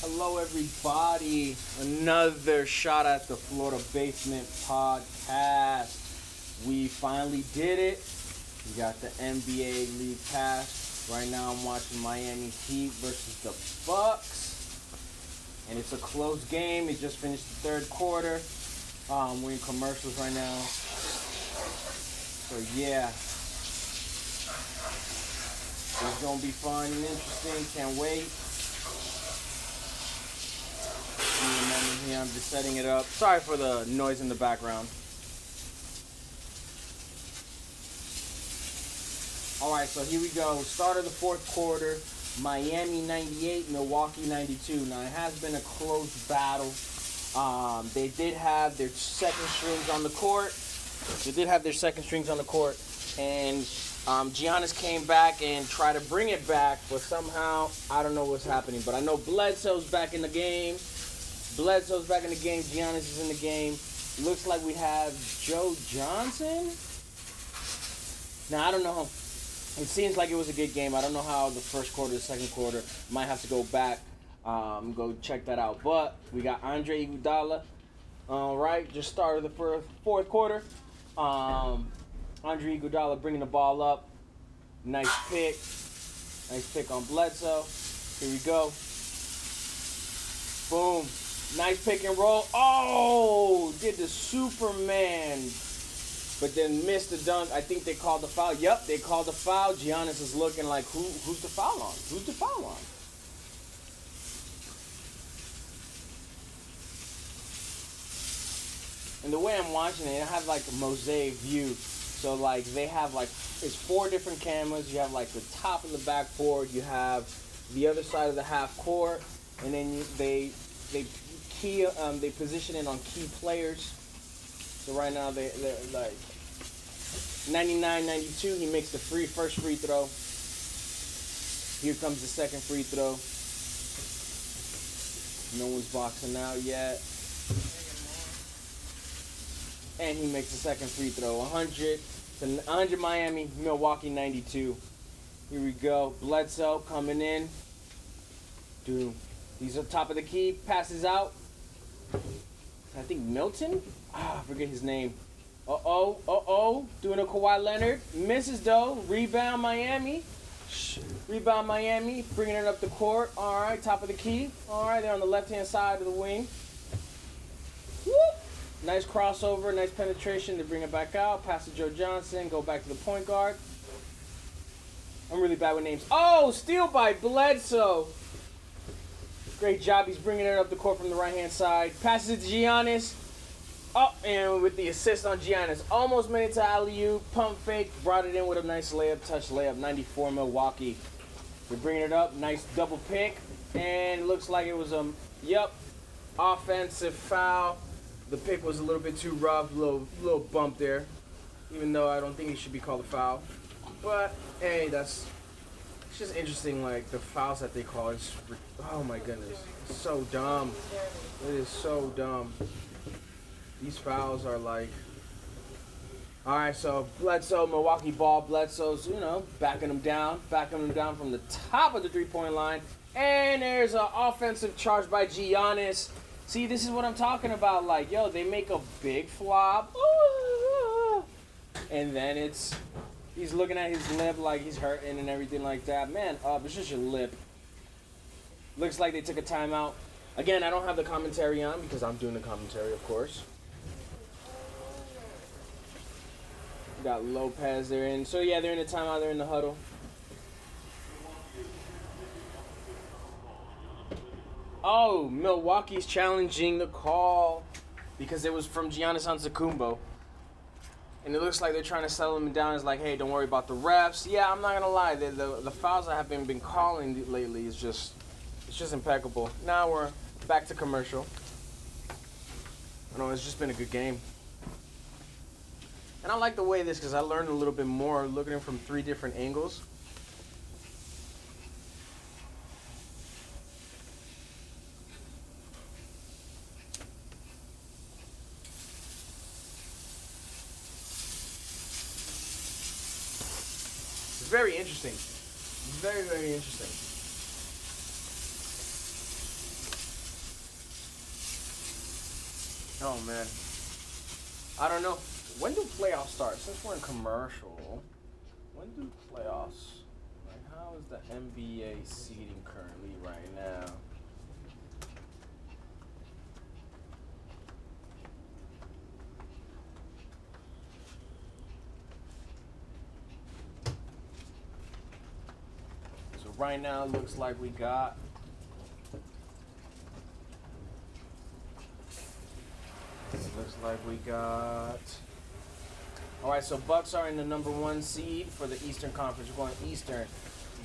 Hello, everybody. Another shot at the Florida Basement Podcast. We finally did it. We got the NBA League Pass. Right now, I'm watching Miami Heat versus the Bucks, and it's a close game. It just finished the third quarter. Um, we're in commercials right now. So yeah, it's gonna be fun and interesting. Can't wait. Give me a moment here. I'm just setting it up. Sorry for the noise in the background. All right, so here we go. Start of the fourth quarter. Miami 98, Milwaukee 92. Now it has been a close battle. Um, they did have their second strings on the court. They did have their second strings on the court, and um, Giannis came back and tried to bring it back, but somehow I don't know what's happening. But I know Bledsoe's back in the game. Bledsoe's back in the game. Giannis is in the game. Looks like we have Joe Johnson. Now I don't know. It seems like it was a good game. I don't know how the first quarter, the second quarter. Might have to go back, um, go check that out. But we got Andre Iguodala. All right, just started the first, fourth quarter. Um, Andre Iguodala bringing the ball up. Nice pick. Nice pick on Bledsoe. Here we go. Boom. Nice pick and roll. Oh, did the Superman. But then missed the dunk. I think they called the foul. Yep, they called the foul. Giannis is looking like, who? who's the foul on? Who's the foul on? And the way I'm watching it, I have like a mosaic view. So like they have like it's four different cameras. You have like the top of the backboard. You have the other side of the half court, and then you, they they key um, they position it on key players. So right now they they're like 99, 92. He makes the free first free throw. Here comes the second free throw. No one's boxing out yet. And he makes the second free throw. 100 to 100 Miami, Milwaukee 92. Here we go. Bledsoe coming in. Dude, he's on top of the key. Passes out. I think Milton? Ah, I forget his name. Uh oh, uh oh. Doing a Kawhi Leonard. Misses though. Rebound Miami. Rebound Miami. Bringing it up the court. All right, top of the key. All right, they're on the left hand side of the wing. Whoop. Nice crossover, nice penetration to bring it back out. Pass to Joe Johnson. Go back to the point guard. I'm really bad with names. Oh, steal by Bledsoe. Great job. He's bringing it up the court from the right hand side. Passes it to Giannis. Oh, and with the assist on Giannis. Almost made it to alley Pump fake. Brought it in with a nice layup. Touch layup. 94 Milwaukee. They're bringing it up. Nice double pick. And looks like it was a, yep, offensive foul. The pick was a little bit too rough. Little, little bump there. Even though I don't think it should be called a foul. But, hey, that's it's just interesting, like the fouls that they call. It's oh my goodness, it's so dumb. It is so dumb. These fouls are like. All right, so Bledsoe, Milwaukee ball. Bledsoe's, you know, backing them down, backing them down from the top of the three-point line, and there's an offensive charge by Giannis. See, this is what I'm talking about. Like, yo, they make a big flop, and then it's He's looking at his lip like he's hurting and everything like that. Man, up, it's just your lip. Looks like they took a timeout. Again, I don't have the commentary on because I'm doing the commentary, of course. Got Lopez there in. So yeah, they're in the timeout. They're in the huddle. Oh, Milwaukee's challenging the call because it was from Giannis Antetokounmpo. And it looks like they're trying to settle him down. It's like, hey, don't worry about the refs. Yeah, I'm not gonna lie. The, the, the fouls I have been been calling lately is just it's just impeccable. Now we're back to commercial. I know it's just been a good game. And I like the way this because I learned a little bit more looking from three different angles. interesting. Very, very interesting. Oh man. I don't know. When do playoffs start? Since we're in commercial, when do playoffs? Like, how is the NBA seeding currently right now? Right now it looks like we got looks like we got all right, so Bucks are in the number one seed for the Eastern Conference. We're going Eastern.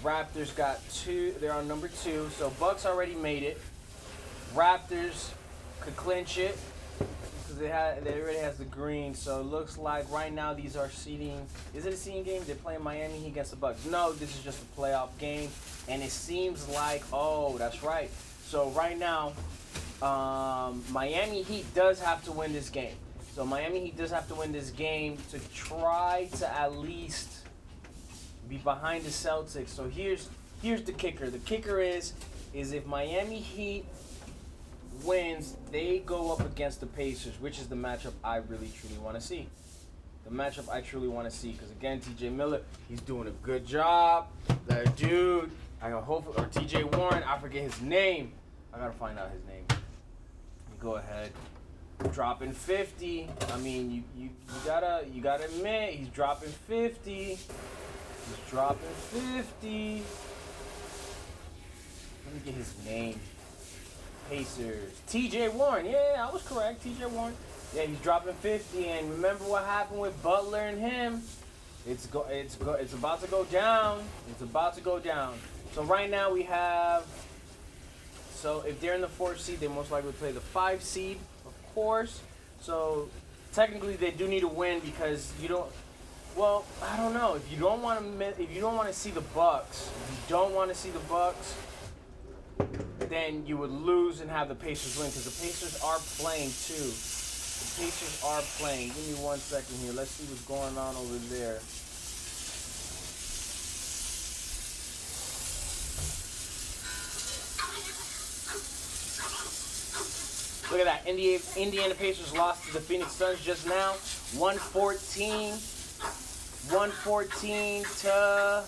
Raptors got two. They're on number two. So Bucks already made it. Raptors could clinch it because they had they already has the green. So it looks like right now these are seeding. Is it a seeding game? They're playing Miami against the Bucks. No, this is just a playoff game, and it seems like oh, that's right. So right now, um, Miami Heat does have to win this game. So Miami Heat does have to win this game to try to at least be behind the Celtics. So here's here's the kicker. The kicker is is if Miami Heat wins, they go up against the Pacers, which is the matchup I really truly want to see. The matchup I truly want to see because again, T.J. Miller, he's doing a good job. That dude, I hope or T.J. Warren, I forget his name. I gotta find out his name. Go ahead dropping 50. I mean, you, you, you gotta you gotta admit he's dropping 50. He's dropping 50. Let me get his name. Pacers. TJ Warren. Yeah, I was correct. TJ Warren. Yeah, he's dropping 50. And remember what happened with Butler and him? It's go it's go it's about to go down. It's about to go down. So right now we have so if they're in the fourth seed, they most likely play the five seed of course. So technically, they do need to win because you don't. Well, I don't know. If you don't want to, if you don't want to see the Bucks, you don't want to see the Bucks, then you would lose and have the Pacers win because the Pacers are playing too. The Pacers are playing. Give me one second here. Let's see what's going on over there. Look at that. Indiana, Indiana Pacers lost to the Phoenix Suns just now. 114. 114 to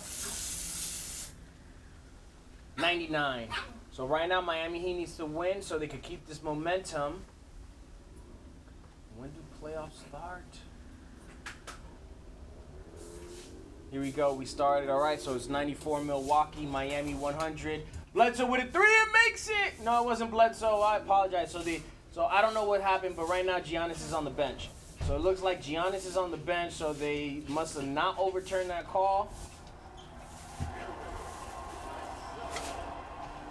99. So right now Miami Heat needs to win so they could keep this momentum. When do playoffs start? Here we go. We started. All right. So it's 94 Milwaukee, Miami 100. Bledsoe with a three and makes it. No, it wasn't Bledsoe. I apologize. So the so I don't know what happened, but right now Giannis is on the bench. So it looks like Giannis is on the bench, so they must have not overturned that call.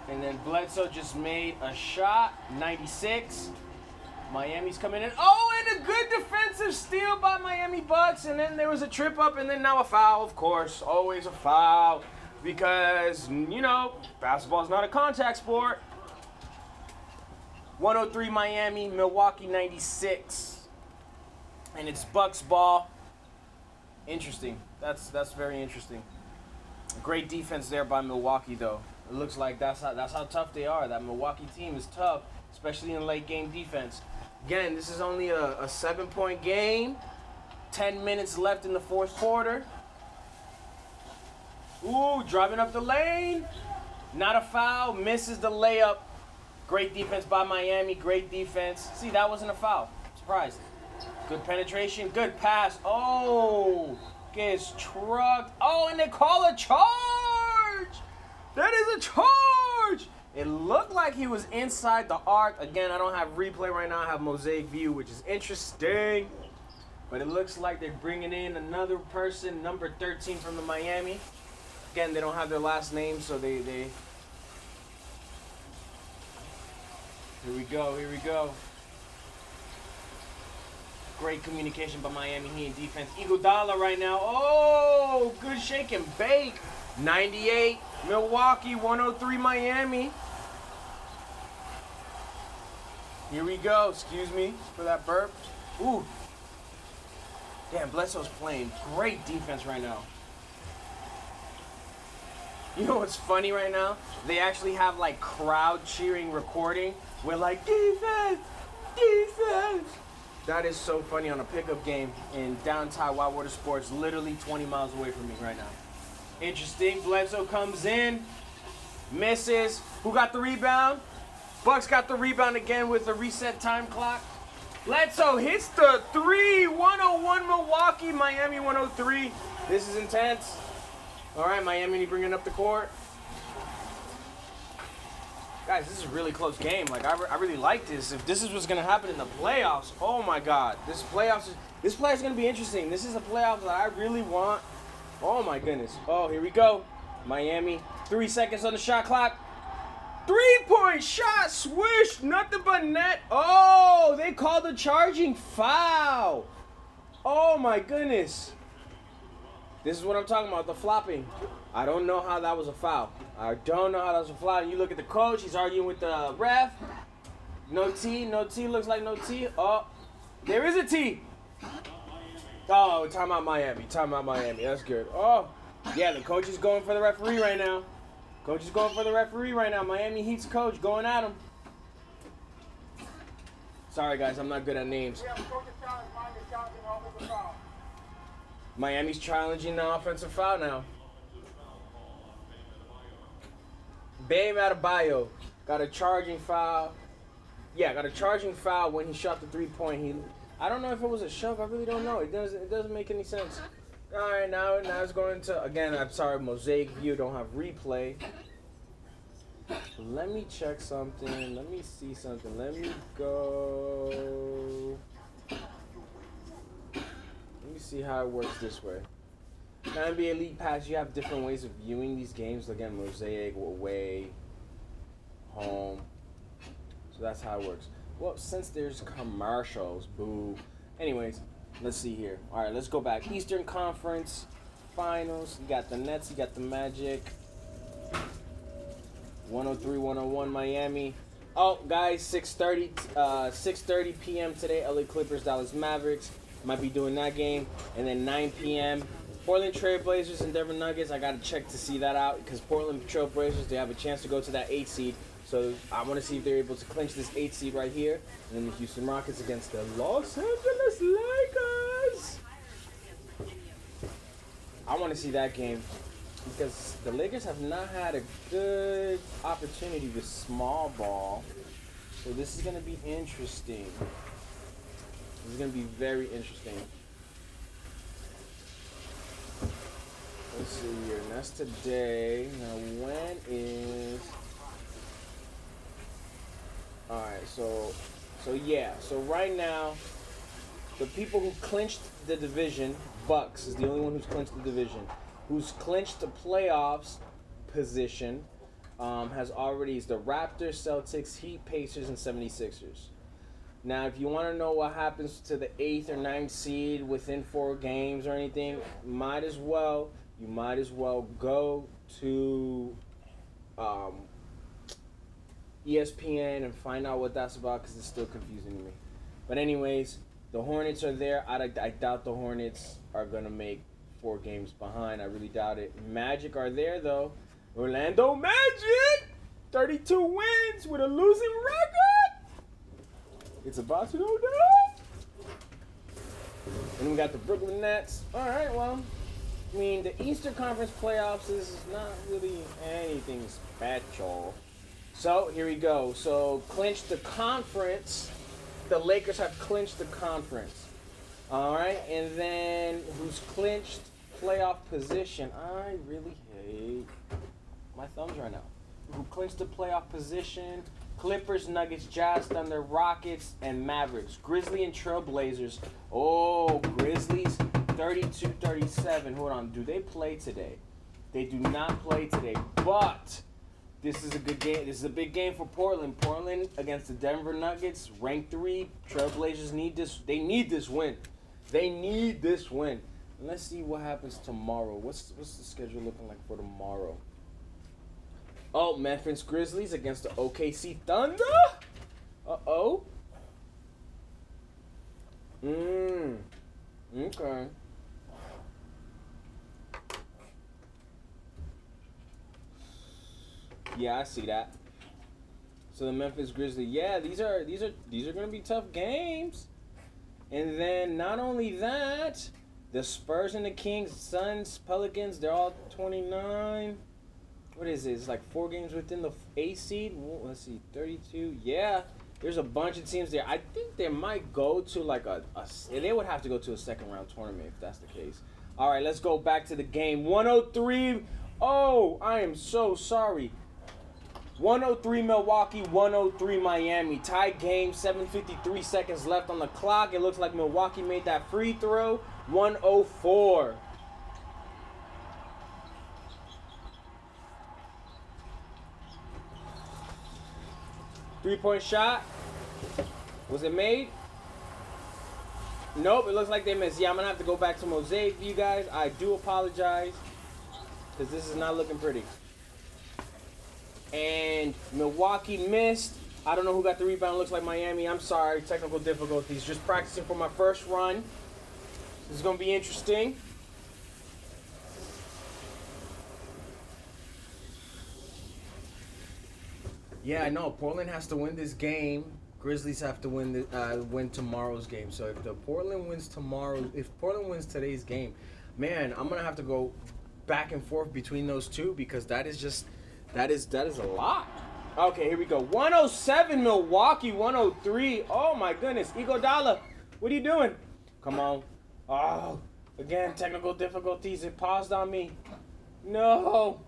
And then Bledsoe just made a shot, 96. Miami's coming in. Oh, and a good defensive steal by Miami Bucks. And then there was a trip up, and then now a foul, of course. Always a foul. Because, you know, basketball is not a contact sport. 103 Miami, Milwaukee 96. And it's Bucks ball. Interesting. That's that's very interesting. Great defense there by Milwaukee though. It looks like that's how that's how tough they are. That Milwaukee team is tough, especially in late game defense. Again, this is only a, a seven point game. Ten minutes left in the fourth quarter. Ooh, driving up the lane. Not a foul. Misses the layup. Great defense by Miami. Great defense. See, that wasn't a foul. Surprised. Good penetration. Good pass. Oh, gets trucked. Oh, and they call a charge. That is a charge. It looked like he was inside the arc. Again, I don't have replay right now. I have mosaic view, which is interesting. But it looks like they're bringing in another person, number 13 from the Miami. Again, they don't have their last name, so they, they Here we go, here we go. Great communication by Miami Heat defense. Iguodala right now. Oh, good shake and bake. 98 Milwaukee, 103 Miami. Here we go. Excuse me for that burp. Ooh. Damn, Bledsoe's playing great defense right now. You know what's funny right now? They actually have like crowd cheering recording we're like, defense, defense. That is so funny on a pickup game in downtown Wildwater Sports, literally 20 miles away from me right now. Interesting. Bledsoe comes in, misses. Who got the rebound? Bucks got the rebound again with a reset time clock. Bledsoe hits the three. 101 Milwaukee, Miami 103. This is intense. All right, Miami you bringing up the court. Guys, this is a really close game. Like I, re- I really like this. If this is what's gonna happen in the playoffs, oh my God, this playoffs is this play is gonna be interesting. This is a playoff that I really want. Oh my goodness. Oh, here we go. Miami. Three seconds on the shot clock. Three point shot, swish, nothing but net. Oh, they called the charging foul. Oh my goodness. This is what I'm talking about, the flopping. I don't know how that was a foul. I don't know how that was a foul. You look at the coach, he's arguing with the ref. No T, no T, looks like no T. Oh, there is a T. Oh, time out Miami, time out Miami. That's good. Oh, yeah, the coach is going for the referee right now. Coach is going for the referee right now. Miami Heat's coach going at him. Sorry, guys, I'm not good at names. Miami's challenging the offensive foul now. Bam Adebayo got a charging foul. Yeah, got a charging foul when he shot the three point. He, I don't know if it was a shove. I really don't know. It doesn't. It doesn't make any sense. All right, now now it's going to again. I'm sorry, mosaic view don't have replay. Let me check something. Let me see something. Let me go. Let me see how it works this way. Now, NBA League Pass, you have different ways of viewing these games. Again, Mosaic, away, home. So that's how it works. Well, since there's commercials, boo. Anyways, let's see here. All right, let's go back. Eastern Conference Finals. You got the Nets, you got the Magic. 103 101 Miami. Oh, guys, 6:30 uh 6:30 p.m. today LA Clippers Dallas Mavericks. Might be doing that game and then 9 p.m. Portland Trailblazers and Denver Nuggets. I got to check to see that out because Portland Trailblazers they have a chance to go to that 8 seed. So I want to see if they're able to clinch this 8 seed right here. And then the Houston Rockets against the Los Angeles Lakers. I want to see that game because the Lakers have not had a good opportunity with small ball. So this is to be interesting. This is to be very interesting. Let's see here. And that's today. Now, when is. Alright, so. So, yeah. So, right now, the people who clinched the division, Bucks is the only one who's clinched the division who's clinched the playoffs position, um, has already is the Raptors, Celtics, Heat, Pacers, and 76ers. Now, if you want to know what happens to the eighth or ninth seed within four games or anything, might as well you might as well go to um, ESPN and find out what that's about because it's still confusing to me. But anyways, the Hornets are there. I, I doubt the Hornets are gonna make four games behind. I really doubt it. Magic are there though. Orlando Magic, 32 wins with a losing record. It's about to go down. And we got the Brooklyn Nets. All right, well, I mean the Eastern Conference playoffs is not really anything special. So here we go. So clinched the conference. The Lakers have clinched the conference. All right, and then who's clinched playoff position. I really hate my thumbs right now. Who clinched the playoff position? Clippers, Nuggets, Jazz, Thunder, Rockets, and Mavericks. Grizzly and Trailblazers. Oh, Grizzlies 32 37. Hold on. Do they play today? They do not play today, but this is a good game. This is a big game for Portland. Portland against the Denver Nuggets, ranked three. Trailblazers need this. They need this win. They need this win. Let's see what happens tomorrow. What's what's the schedule looking like for tomorrow? Oh, Memphis Grizzlies against the OKC Thunder. Uh oh. Mmm. Okay. Yeah, I see that. So the Memphis Grizzlies, yeah, these are these are these are gonna be tough games. And then not only that, the Spurs and the Kings, Suns, Pelicans, they're all 29. What is it? It's like four games within the A seed. Let's see, 32. Yeah, there's a bunch of teams there. I think they might go to like a, a they would have to go to a second round tournament if that's the case. All right, let's go back to the game. 103. Oh, I am so sorry. 103 Milwaukee, 103 Miami. Tie game, 7.53 seconds left on the clock. It looks like Milwaukee made that free throw. 104. Three point shot. Was it made? Nope, it looks like they missed. Yeah, I'm gonna have to go back to Mosaic you guys. I do apologize. Because this is not looking pretty. And Milwaukee missed. I don't know who got the rebound. Looks like Miami. I'm sorry. Technical difficulties. Just practicing for my first run. This is going to be interesting. Yeah, I know. Portland has to win this game. Grizzlies have to win the, uh, win tomorrow's game. So if the Portland wins tomorrow, if Portland wins today's game, man, I'm gonna have to go back and forth between those two because that is just that is that is a lot. Okay, here we go. 107 Milwaukee, 103. Oh my goodness, Iguodala, what are you doing? Come on. Oh, again technical difficulties. It paused on me. No.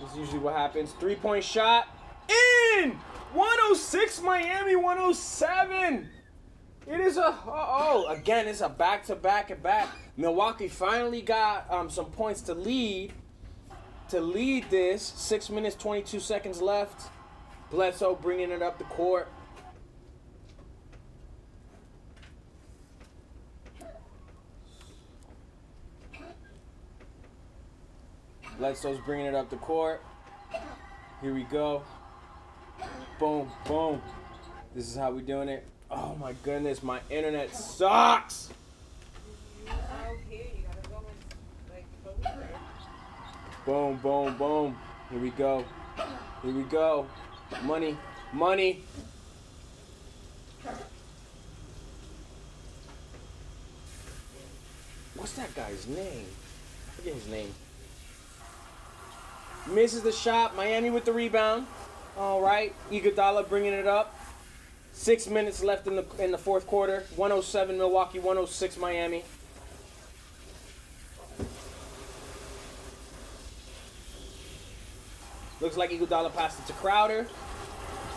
This is usually what happens. Three point shot. In! 106 Miami, 107. It is a oh again. It's a back to back and back. Milwaukee finally got um, some points to lead. To lead this, six minutes twenty two seconds left. Bledsoe bringing it up the court. Bledsoe's bringing it up the court. Here we go. Boom, boom. This is how we doing it. Oh my goodness, my internet sucks. Boom, boom, boom. Here we go. Here we go. Money, money. What's that guy's name? I forget his name. Misses the shot. Miami with the rebound. All right. Iguodala bringing it up. Six minutes left in the in the fourth quarter. 107 Milwaukee, 106 Miami. Looks like Iguodala passed it to Crowder.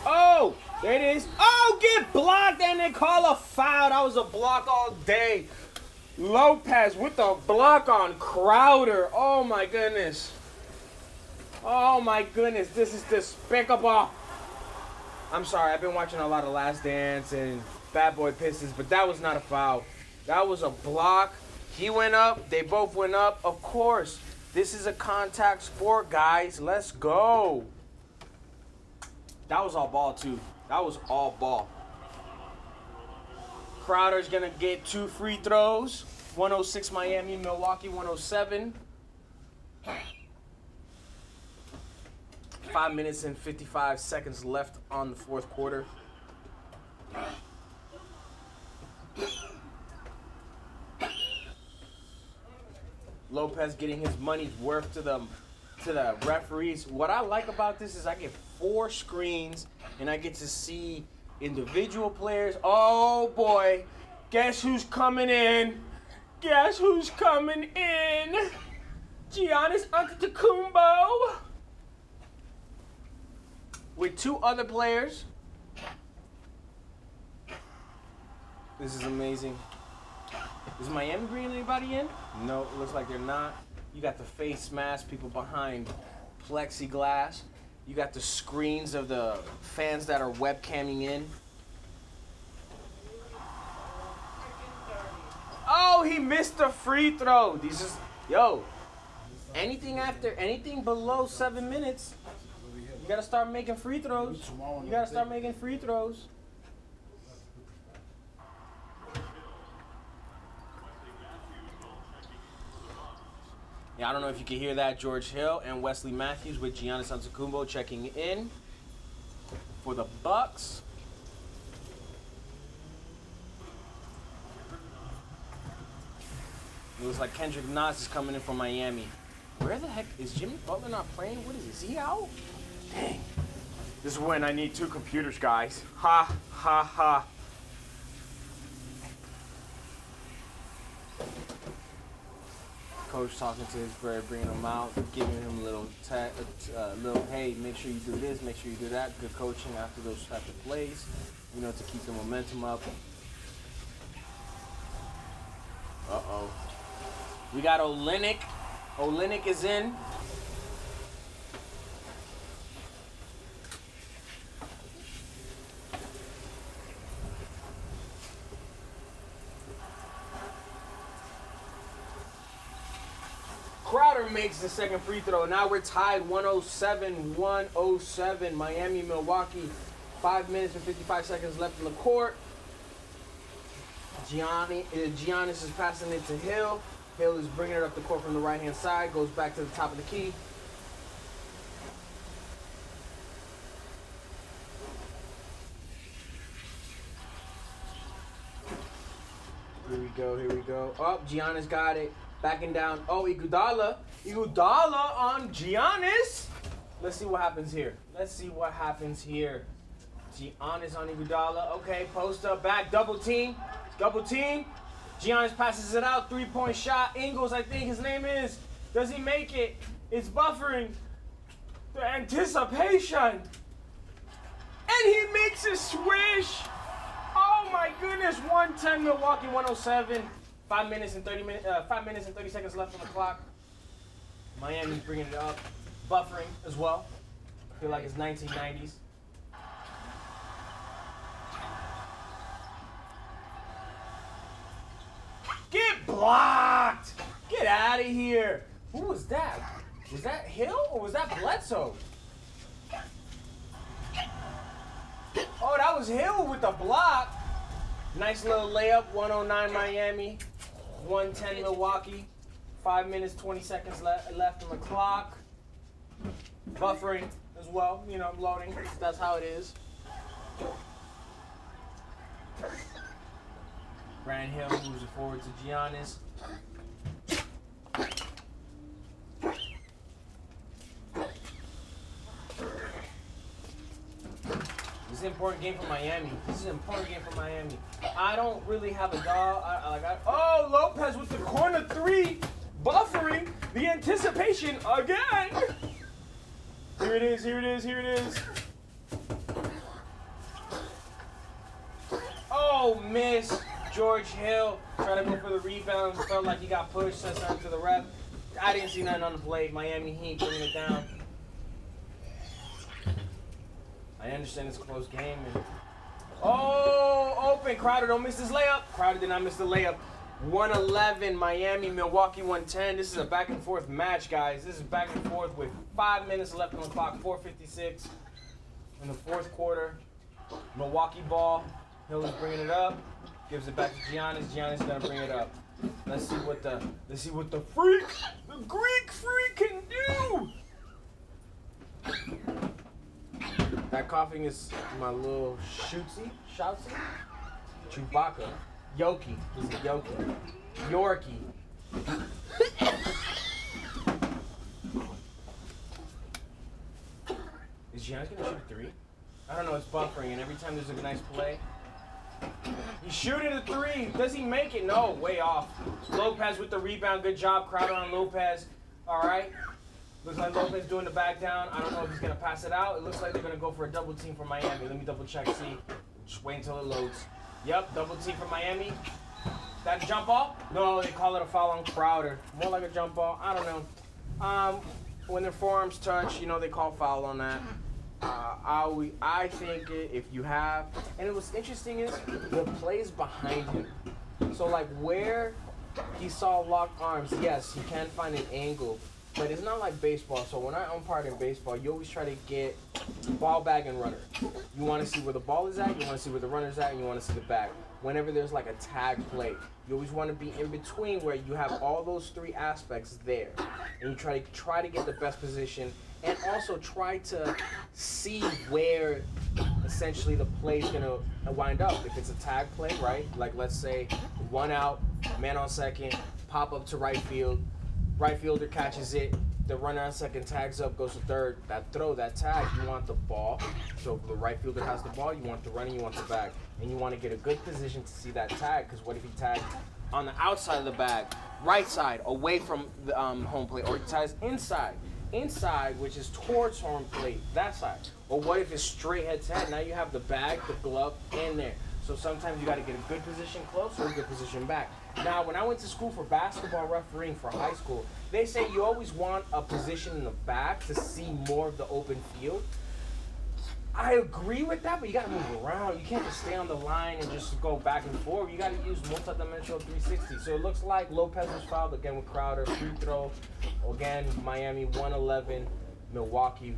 Oh, there it is. Oh, get blocked and they call a foul. That was a block all day. Lopez with the block on Crowder. Oh my goodness. Oh my goodness, this is despicable. I'm sorry, I've been watching a lot of Last Dance and Bad Boy Pistons, but that was not a foul. That was a block. He went up, they both went up. Of course, this is a contact sport, guys. Let's go. That was all ball, too. That was all ball. Crowder's gonna get two free throws. 106 Miami, Milwaukee 107. Five minutes and 55 seconds left on the fourth quarter. Lopez getting his money's worth to the to the referees. What I like about this is I get four screens and I get to see individual players. Oh boy, guess who's coming in? Guess who's coming in? Giannis Antetokounmpo with two other players. This is amazing. Is Miami bringing anybody in? No, it looks like they're not. You got the face mask, people behind plexiglass. You got the screens of the fans that are webcamming in. Oh, he missed the free throw. These is yo. Anything after anything below seven minutes, you gotta start making free throws. You gotta start making free throws. I don't know if you can hear that. George Hill and Wesley Matthews with Giannis Antetokounmpo checking in. for the Bucks. It looks like Kendrick Knox is coming in from Miami. Where the heck is Jimmy Butler not playing? What? Is he out? Dang. This is when I need two computers, guys. Ha ha ha. Coach talking to his player, bringing him out, giving him a little, uh, little, hey, make sure you do this, make sure you do that. Good coaching after those type of plays, you know, to keep the momentum up. Uh oh. We got Olynyk. Olynyk is in. Crowder makes the second free throw. Now we're tied 107 107. Miami, Milwaukee. Five minutes and 55 seconds left in the court. Gianni, uh, Giannis is passing it to Hill. Hill is bringing it up the court from the right hand side. Goes back to the top of the key. Here we go. Here we go. Oh, Giannis got it. Backing down. Oh, Iguodala. Iguodala on Giannis. Let's see what happens here. Let's see what happens here. Giannis on Iguodala. Okay, post up, back, double team. Double team. Giannis passes it out. Three point shot. Ingles, I think his name is. Does he make it? It's buffering. The anticipation. And he makes a swish. Oh my goodness. 110 Milwaukee 107. Five minutes and 30 minutes. Uh, five minutes and 30 seconds left on the clock. Miami's bringing it up. Buffering as well. I feel like it's 1990s. Get blocked! Get out of here! Who was that? Was that Hill or was that Bledsoe? Oh, that was Hill with the block. Nice little layup, 109 Miami, 110 Milwaukee. Five minutes, 20 seconds le- left on the clock. Buffering as well, you know, I'm loading. That's how it is. Brandon Hill moves it forward to Giannis. Is an important game for Miami. This is an important game for Miami. I don't really have a dog. I, I- I, oh, Lopez with the corner three, buffering the anticipation again. Here it is. Here it is. Here it is. Oh, miss. George Hill trying to go for the rebound. Felt like he got pushed. Said something to the ref. I didn't see nothing on the play. Miami Heat bringing it down. I understand it's a close game. And... Oh, open. Crowder don't miss this layup. Crowder did not miss the layup. 111 Miami, Milwaukee 110. This is a back and forth match, guys. This is back and forth with five minutes left on the clock. 4:56 in the fourth quarter. Milwaukee ball. Hill is bringing it up. Gives it back to Giannis. Giannis is gonna bring it up. Let's see what the let's see what the freak, the Greek freak can do. That coughing is my little shootsy, shoutsy, Chewbacca, Yoki. This is Yoki, Yorkie. Is Giannis gonna shoot a three? I don't know. It's buffering, and every time there's a nice play, He's shooting the three. Does he make it? No, way off. Lopez with the rebound. Good job. Crowder on Lopez. All right. Like Lopez doing the back down. I don't know if he's to pass it out. It looks like they're to go for a double team for Miami. Let me double check, see. Just wait until it loads. Yep, double team for Miami. That jump ball? No, they call it a foul on Crowder. More like a jump ball. I don't know. Um, when their forearms touch, you know, they call foul on that. Uh, I, I think i- if you have, and what's interesting is the plays behind him. So like where he saw locked arms, yes, he can find an angle, but it's not like baseball. So when I umpire in baseball, you always try to get ball bag and runner. You want to see where the ball is at, you want to see where the runner's at, and you want to see the bag. Whenever there's like a tag play, you always want to be in between where you have all those three aspects there, and you try to try to get the best position, and also try to see where essentially the play is gonna wind up. If it's a tag play, right? Like let's say one out, man on second, pop up to right field, right fielder catches it, the runner on second tags up, goes to third. That throw, that tag, you want the ball. So the right fielder has the ball, you want the runner, you want the bag, and you want to get a good position to see that tag. Because what if he tags on the outside of the bag, right side, away from the um, home plate, or he tags inside? inside, which is towards home plate, that side. Or what if it's straight head to head? Now you have the bag, the glove, in there. So sometimes you got to get a good position close or a good position back. Now, when I went to school for basketball refereeing for high school, they say you always want a position in the back to see more of the open field. I agree with that, but you gotta move around. You can't just stay on the line and just go back and forth. You gotta use multi-dimensional 360. So it looks like Lopez was fouled again with Crowder. Free throw. Again, Miami 111, Milwaukee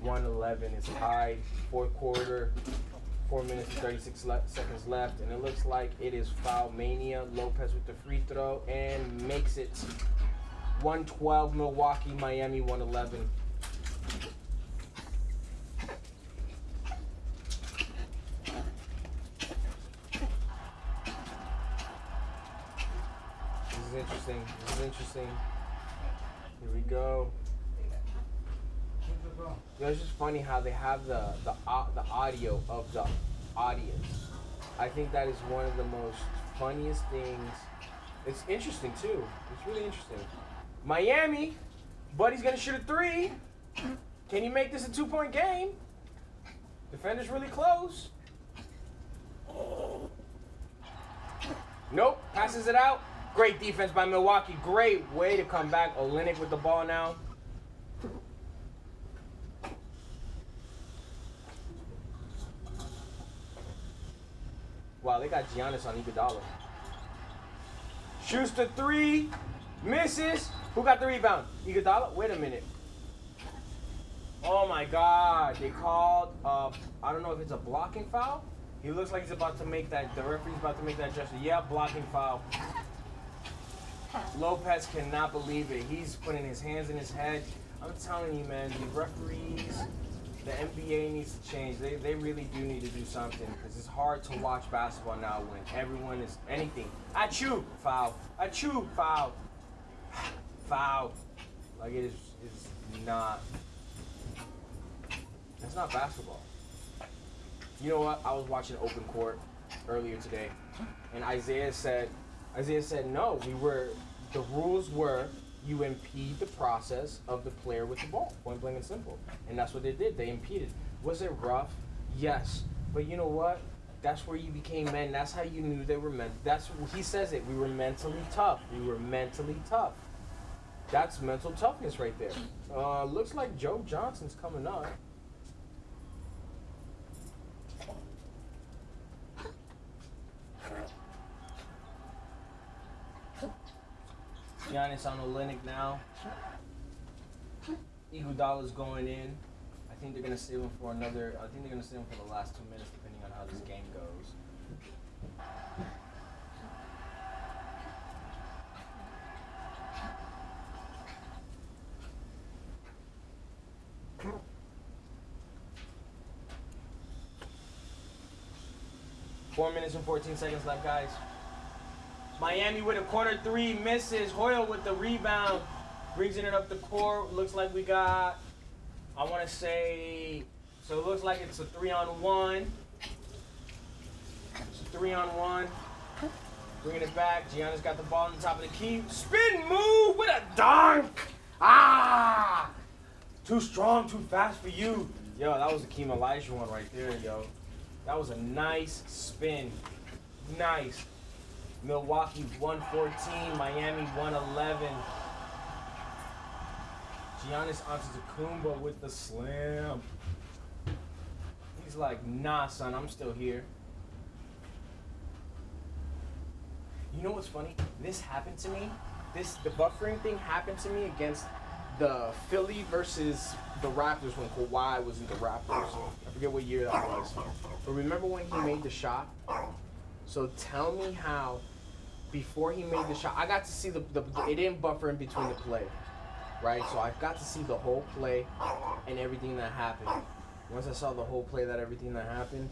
111 is tied. Fourth quarter, four minutes and 36 le- seconds left, and it looks like it is foul mania. Lopez with the free throw and makes it 112 Milwaukee, Miami 111. This is interesting. This is interesting. Here we go. You know, it's just funny how they have the the au- the audio of the audience. I think that is one of the most funniest things. It's interesting too. It's really interesting. Miami, Buddy's gonna shoot a three. Can you make this a two point game? Defender's really close. Nope, passes it out. Great defense by Milwaukee. Great way to come back. Olynyk with the ball now. They got Giannis on Iguodala. Shoots the three, misses. Who got the rebound? Iguodala. Wait a minute. Oh my God! They called. Uh, I don't know if it's a blocking foul. He looks like he's about to make that. The referee's about to make that gesture. Yeah, blocking foul. Lopez cannot believe it. He's putting his hands in his head. I'm telling you, man, the referees, the NBA needs to change. They, they really do need to do something because it's hard to watch basketball now when everyone is anything. I chew foul. I chew foul. Foul. Like it is is not. It's not basketball. You know what? I was watching Open Court earlier today, and Isaiah said, Isaiah said, no, we were, the rules were you impede the process of the player with the ball, point blank and simple. And that's what they did. They impeded. Was it rough? Yes. But you know what? That's where you became men. That's how you knew they were men. That's he says it. We were mentally tough. We were mentally tough. That's mental toughness right there. Uh, looks like Joe Johnson's coming up. Giannis on Olynyk now. Iguodala's going in. I think they're gonna save him for another. I think they're gonna save him for the last two minutes, depending on how this game goes. Four minutes and 14 seconds left, guys. Miami with a corner three misses. Hoyle with the rebound, brings it up the court. Looks like we got, I want to say, so it looks like it's a three on one. It's a three on one. Bringing it back. Giannis got the ball on the top of the key. Spin move with a dunk. Ah! Too strong, too fast for you. Yo, that was a Keem Olajuwon right there, yo. That was a nice spin. Nice. Milwaukee 114, Miami 111. Giannis Antetokounmpo with the slam. He's like, nah, son, I'm still here. You know what's funny? This happened to me. This the buffering thing happened to me against the Philly versus the Raptors when Kawhi was in the Raptors. I forget what year that was. But remember when he made the shot? So tell me how before he made the shot, I got to see the, the it didn't buffer in between the play, right? So I got to see the whole play and everything that happened. once I saw the whole play that everything that happened,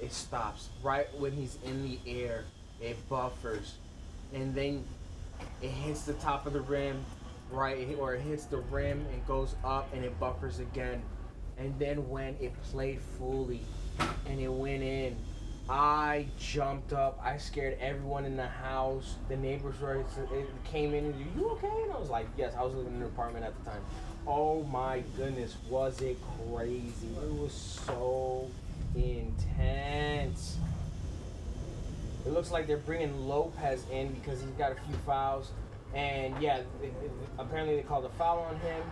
it stops right when he's in the air. It buffers, and then it hits the top of the rim, right, or it hits the rim and goes up and it buffers again. And then when it played fully and it went in, I jumped up. I scared everyone in the house. The neighbors were it came in and you okay? And I was like, yes. I was living in an apartment at the time. Oh my goodness, was it crazy? It was so intense. It looks like they're bringing Lopez in because he's got a few fouls. And yeah, it, it, apparently they called a foul on him.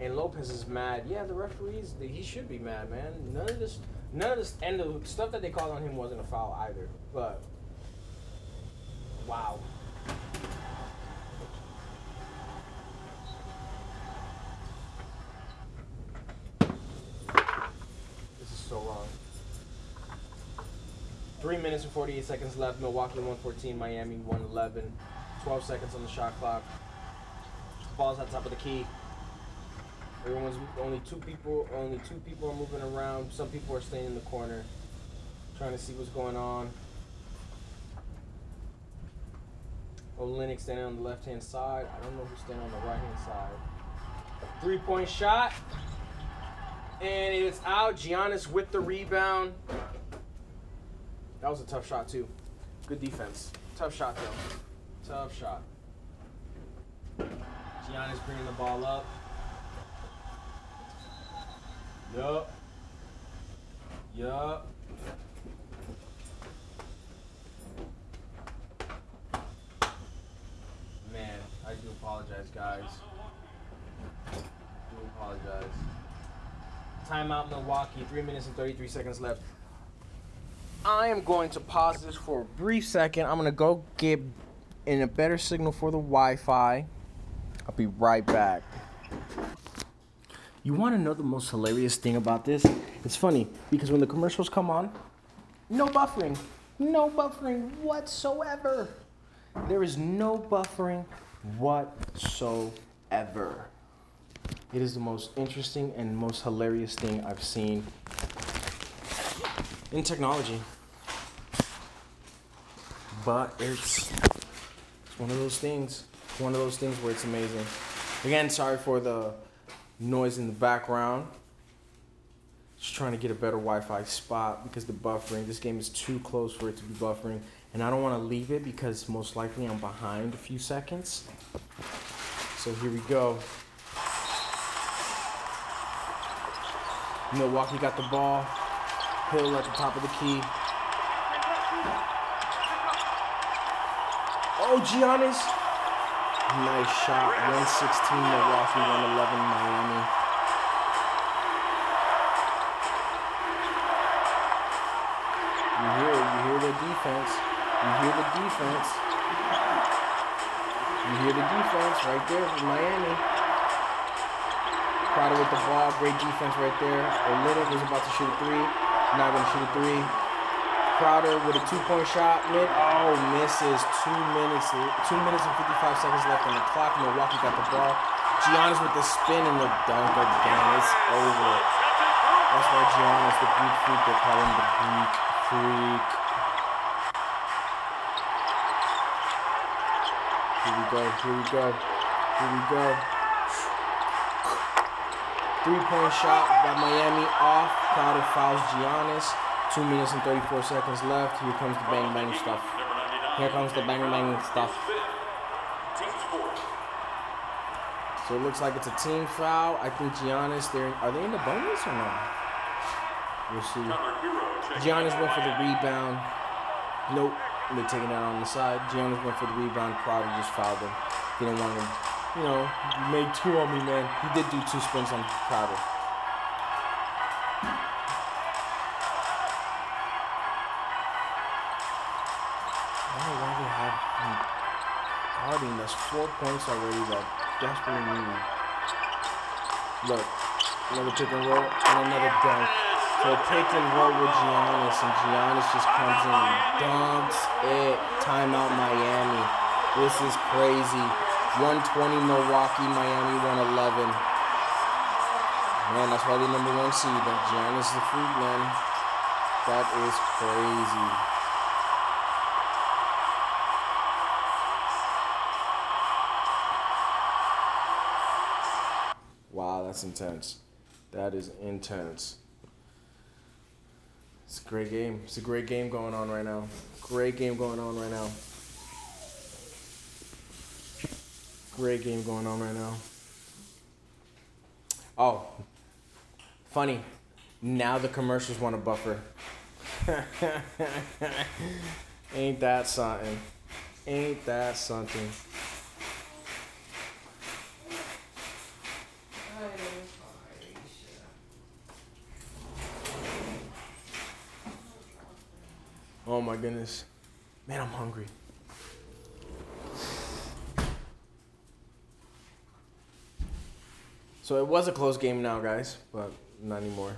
And Lopez is mad. Yeah, the referees, he should be mad, man. None of this, none of this, and the stuff that they called on him wasn't a foul either. But, wow. This is so wrong. Three minutes and 48 seconds left. Milwaukee 114, Miami 111. 12 seconds on the shot clock. Ball's at top of the key. Everyone's only two people. Only two people are moving around. Some people are staying in the corner, trying to see what's going on. Oh, Olynyk standing on the left hand side. I don't know who's standing on the right hand side. A Three point shot. And it's out. Giannis with the rebound. That was a tough shot, too. Good defense. Tough shot, though. Tough shot. Giannis bringing the ball up. Yup. Yup. Man, I do apologize, guys. I do apologize. Timeout, Milwaukee. Three minutes and 33 seconds left. I am going to pause this for a brief second. I'm going to go get in a better signal for the Wi Fi. I'll be right back. You want to know the most hilarious thing about this? It's funny because when the commercials come on, no buffering. No buffering whatsoever. There is no buffering whatsoever. It is the most interesting and most hilarious thing I've seen in technology. But it's, one of those things. One of those things where it's amazing. Again, sorry for the noise in the background. Just trying to get a better Wi-Fi spot because the buffering. This game is too close for it to be buffering, and I don't want to leave it because most likely I'm behind a few seconds. So here we go. Milwaukee got the ball. Hill at the top of the key. Oh, Giannis. Nice shot. 116 Milwaukee, 111 Miami. You hear it. You hear the defense. You hear the defense. You hear the defense right there from Miami. Crowder with the ball. Great defense right there. Olynyk was about to shoot a three. Not gonna shoot a three. Crowder with a two-point shot. Mid. Oh, misses. Two minutes. Two minutes and 55 seconds left on the clock. Milwaukee got the ball. Giannis with the spin and the dunk again. It's over. That's why Giannis, the Greek freak, they call him the Greek freak. Here we go. Here we go. Here we go. Three-point shot by Miami off. Crowder fouls Giannis. Two minutes and 34 seconds left. Here comes the bang bang stuff. Here comes the bang bang stuff. So it looks like it's a team foul. I think Giannis, they're are they in the bonus or no? We'll see. Giannis went for the rebound. Nope. They're taking that on the side. Giannis went for the rebound. Crowder just fouled him. Didn't want him. You know, made two on me, man. He did do two spins on Crowder. Have him guarding. That's four points already that desperately need. Look, another pick and roll and another dunk. So pick and roll with Giannis, and Giannis just comes in and dunks it. Timeout Miami. This is crazy. 120 Milwaukee, Miami 111. Man, that's probably the number one seed. That Giannis is the freak, man. That is crazy. Wow, that's intense. That is intense. It's a great game. It's a great game going on right now. Great game going on right now. Great game going on right now. Oh, funny. Now the commercials want a buffer. Ain't that something? Ain't that something? Oh my goodness. Man, I'm hungry. So it was a close game now, guys, but not anymore.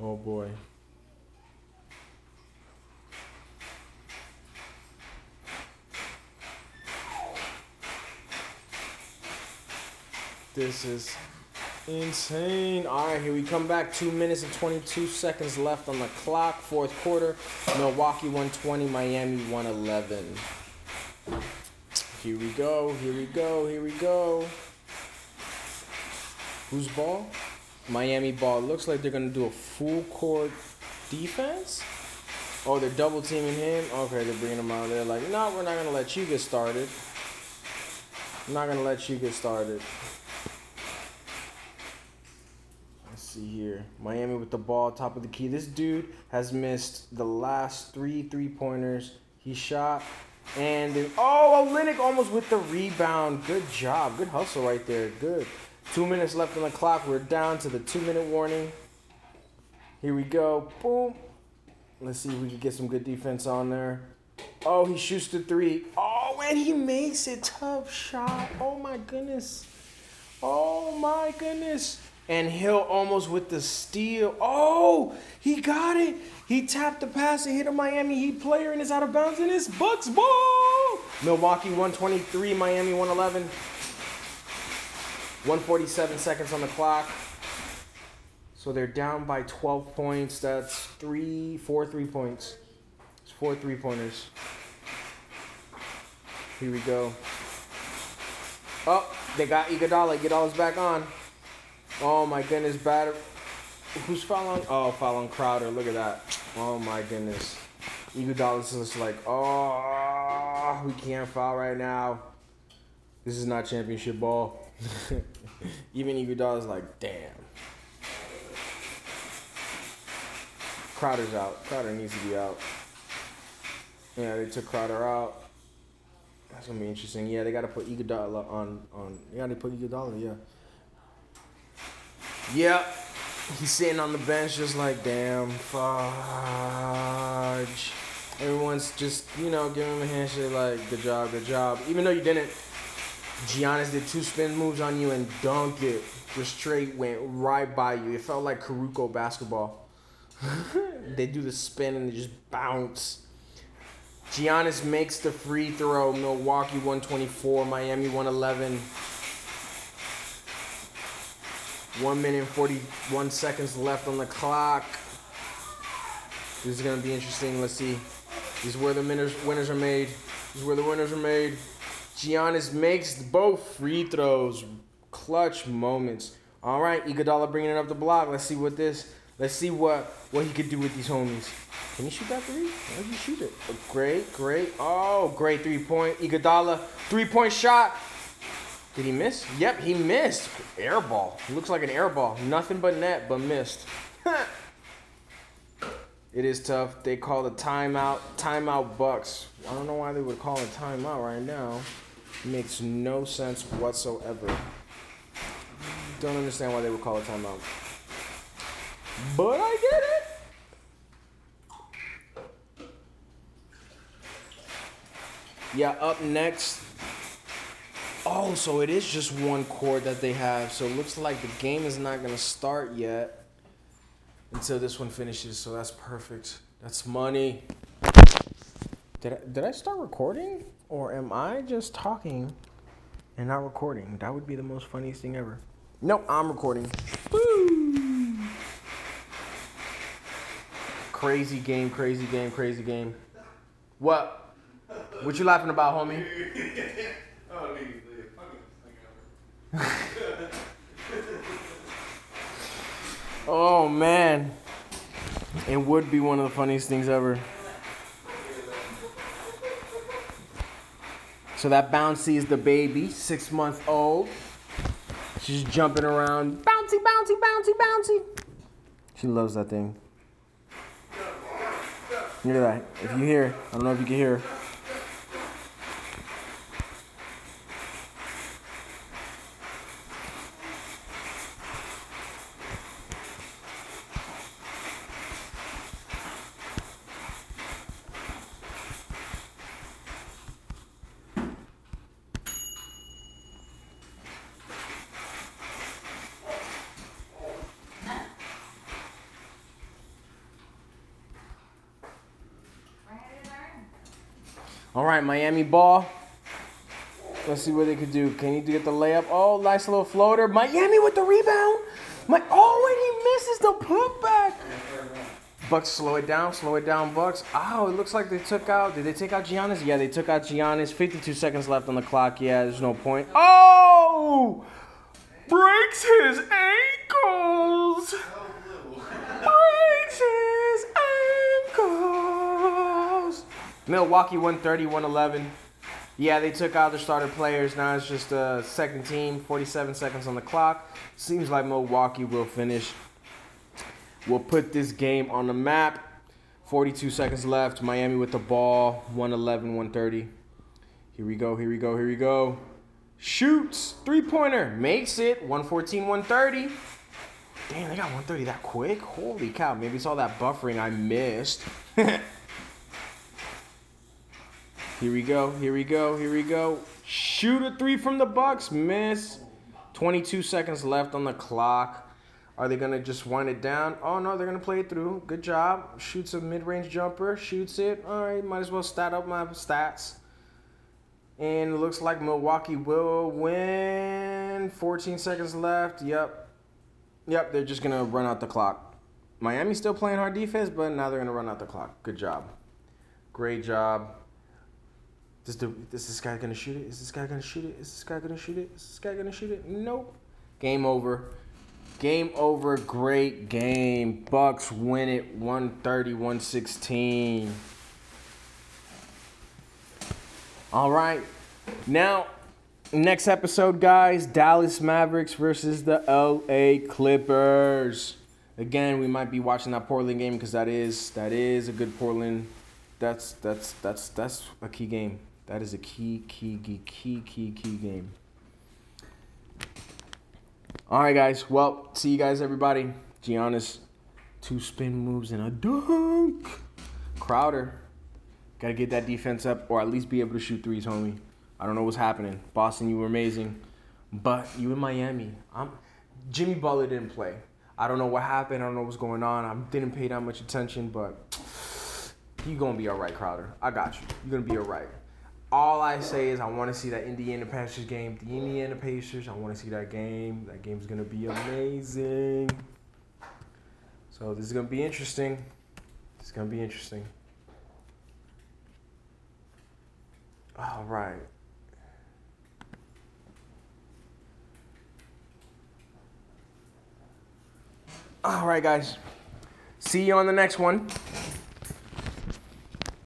Oh boy. This is insane. All right, here we come back. Two minutes and 22 seconds left on the clock. Fourth quarter. Milwaukee 120, Miami 111. Here we go. Here we go. Here we go. Whose ball? Miami ball. Looks like they're going to do a full court defense. Oh, they're double teaming him. Okay, they're bringing him out there. Like, no, we're not going to let you get started. I'm not going to let you get started. See here. Miami with the ball, top of the key. This dude has missed the last three three pointers he shot. And then, oh, Olynyk almost with the rebound. Good job. Good hustle right there. Good. Two minutes left on the clock. We're down to the two minute warning. Here we go. Boom. Let's see if we can get some good defense on there. Oh, he shoots the three. Oh, and he makes it. Tough shot. Oh, my goodness. Oh, my goodness and Hill almost with the steal. Oh, he got it. He tapped the pass and hit a Miami Heat player and is out of bounds and it's Bucks ball. Milwaukee 123, Miami 111. 147 seconds on the clock. So they're down by 12 points. That's three, four three points. It's four three pointers. Here we go. Oh, they got Iguodala. Iguodala's back on. Oh my goodness, bad. Who's following? Oh, following Crowder. Look at that. Oh my goodness. Iguodala's just like, oh, we can't foul right now. This is not championship ball. Even Iguodala's like, damn. Crowder's out. Crowder needs to be out. Yeah, they took Crowder out. That's gonna be interesting. Yeah, they gotta put Iguodala on on. Yeah, they put Iguodala. Yeah. Yep. He's sitting on the bench just like, damn, fudge. Everyone's just, you know, giving him a handshake like, good job, good job. Even though you didn't, Giannis did two spin moves on you and dunk it. Just straight went right by you. It felt like Caruso basketball. they do the spin and they just bounce. Giannis makes the free throw. Milwaukee 124, Miami 111. One minute and 41 seconds left on the clock. This is going to be interesting. Let's see. This is where the winners, are made. This is where the winners are made. Giannis makes both free throws. Clutch moments. All right, Iguodala bringing it up the block. Let's see what this. Let's see what what he could do with these homies. Can he shoot that three? Why did he shoot it? Oh, great, great. Oh, great three point. Iguodala three point shot. Did he miss? Yep, he missed. Air ball. Looks like an air ball. Nothing but net, but missed. it is tough. They call a timeout. Timeout Bucks. I don't know why they would call a timeout right now. It makes no sense whatsoever. Don't understand why they would call a timeout. But I get it. Yeah, up next, Oh, so it is just one court that they have. So it looks like the game is not to start yet until this one finishes. So that's perfect. That's money. Did I, did I start recording? Or am I just talking and not recording? That would be the most funniest thing ever. Nope, I'm recording. Woo! Crazy game, crazy game, crazy game. What? What you laughing about, homie? Oh man. It would be one of the funniest things ever. So that bouncy is the baby, six month old. She's jumping around. Bouncy, bouncy, bouncy, bouncy. She loves that thing. Look at that. If you hear, I don't know if you can hear. All right, Miami ball. Let's see what they could do. Can he get the layup? Oh, nice little floater. Miami with the rebound. My oh, and he misses the putback. Bucks slow it down, slow it down, Bucks. Oh, it looks like they took out. Did they take out Giannis? Yeah, they took out Giannis. 52 seconds left on the clock. Yeah, there's no point. Oh! Breaks his ankles. Milwaukee 130, 111. Yeah, they took out their starter players. Now it's just a second team. 47 seconds on the clock. Seems like Milwaukee will finish. We'll put this game on the map. 42 seconds left. Miami with the ball. 111, 130. Here we go, here we go, here we go. Shoots. Three pointer. Makes it. 114, 130. Damn, they got 130 that quick? Holy cow. Maybe it's all that buffering I missed. Here we go. Here we go. Here we go. Shoot a three from the Bucks. Miss. 22 seconds left on the clock. Are they gonna just wind it down? Oh no, they're gonna play it through. Good job. Shoots a mid-range jumper. Shoots it. All right, might as well stat up my stats. And looks like Milwaukee will win. 14 seconds left. Yep. Yep, they're just gonna run out the clock. Miami's still playing hard defense, but now they're gonna run out the clock. Good job. Great job. Is, the, is this guy gonna shoot it? Is this guy gonna shoot it? Is this guy gonna shoot it? Is this guy gonna shoot it? Nope. Game over. Game over. Great game. Bucks win it 130 116. All right. Now, next episode, guys Dallas Mavericks versus the LA Clippers. Again, we might be watching that Portland game because that is that is a good Portland. That's that's that's that's a key game. That is a key, key, key, key, key, key game. All right, guys. Well, see you guys, everybody. Giannis, two spin moves and a dunk. Crowder, got to get that defense up or at least be able to shoot threes, homie. I don't know what's happening. Boston, you were amazing. But you in Miami. I'm Jimmy Butler didn't play. I don't know what happened. I don't know what's going on. I didn't pay that much attention, but you gonna be all right, Crowder. I got you. You're gonna be all right all I say is I want to see that Indiana Pacers game. The Indiana Pacers, I want to see that game. That game's gonna be amazing. So this is gonna be interesting. It's gonna be interesting. All right. All right, guys. See you on the next one.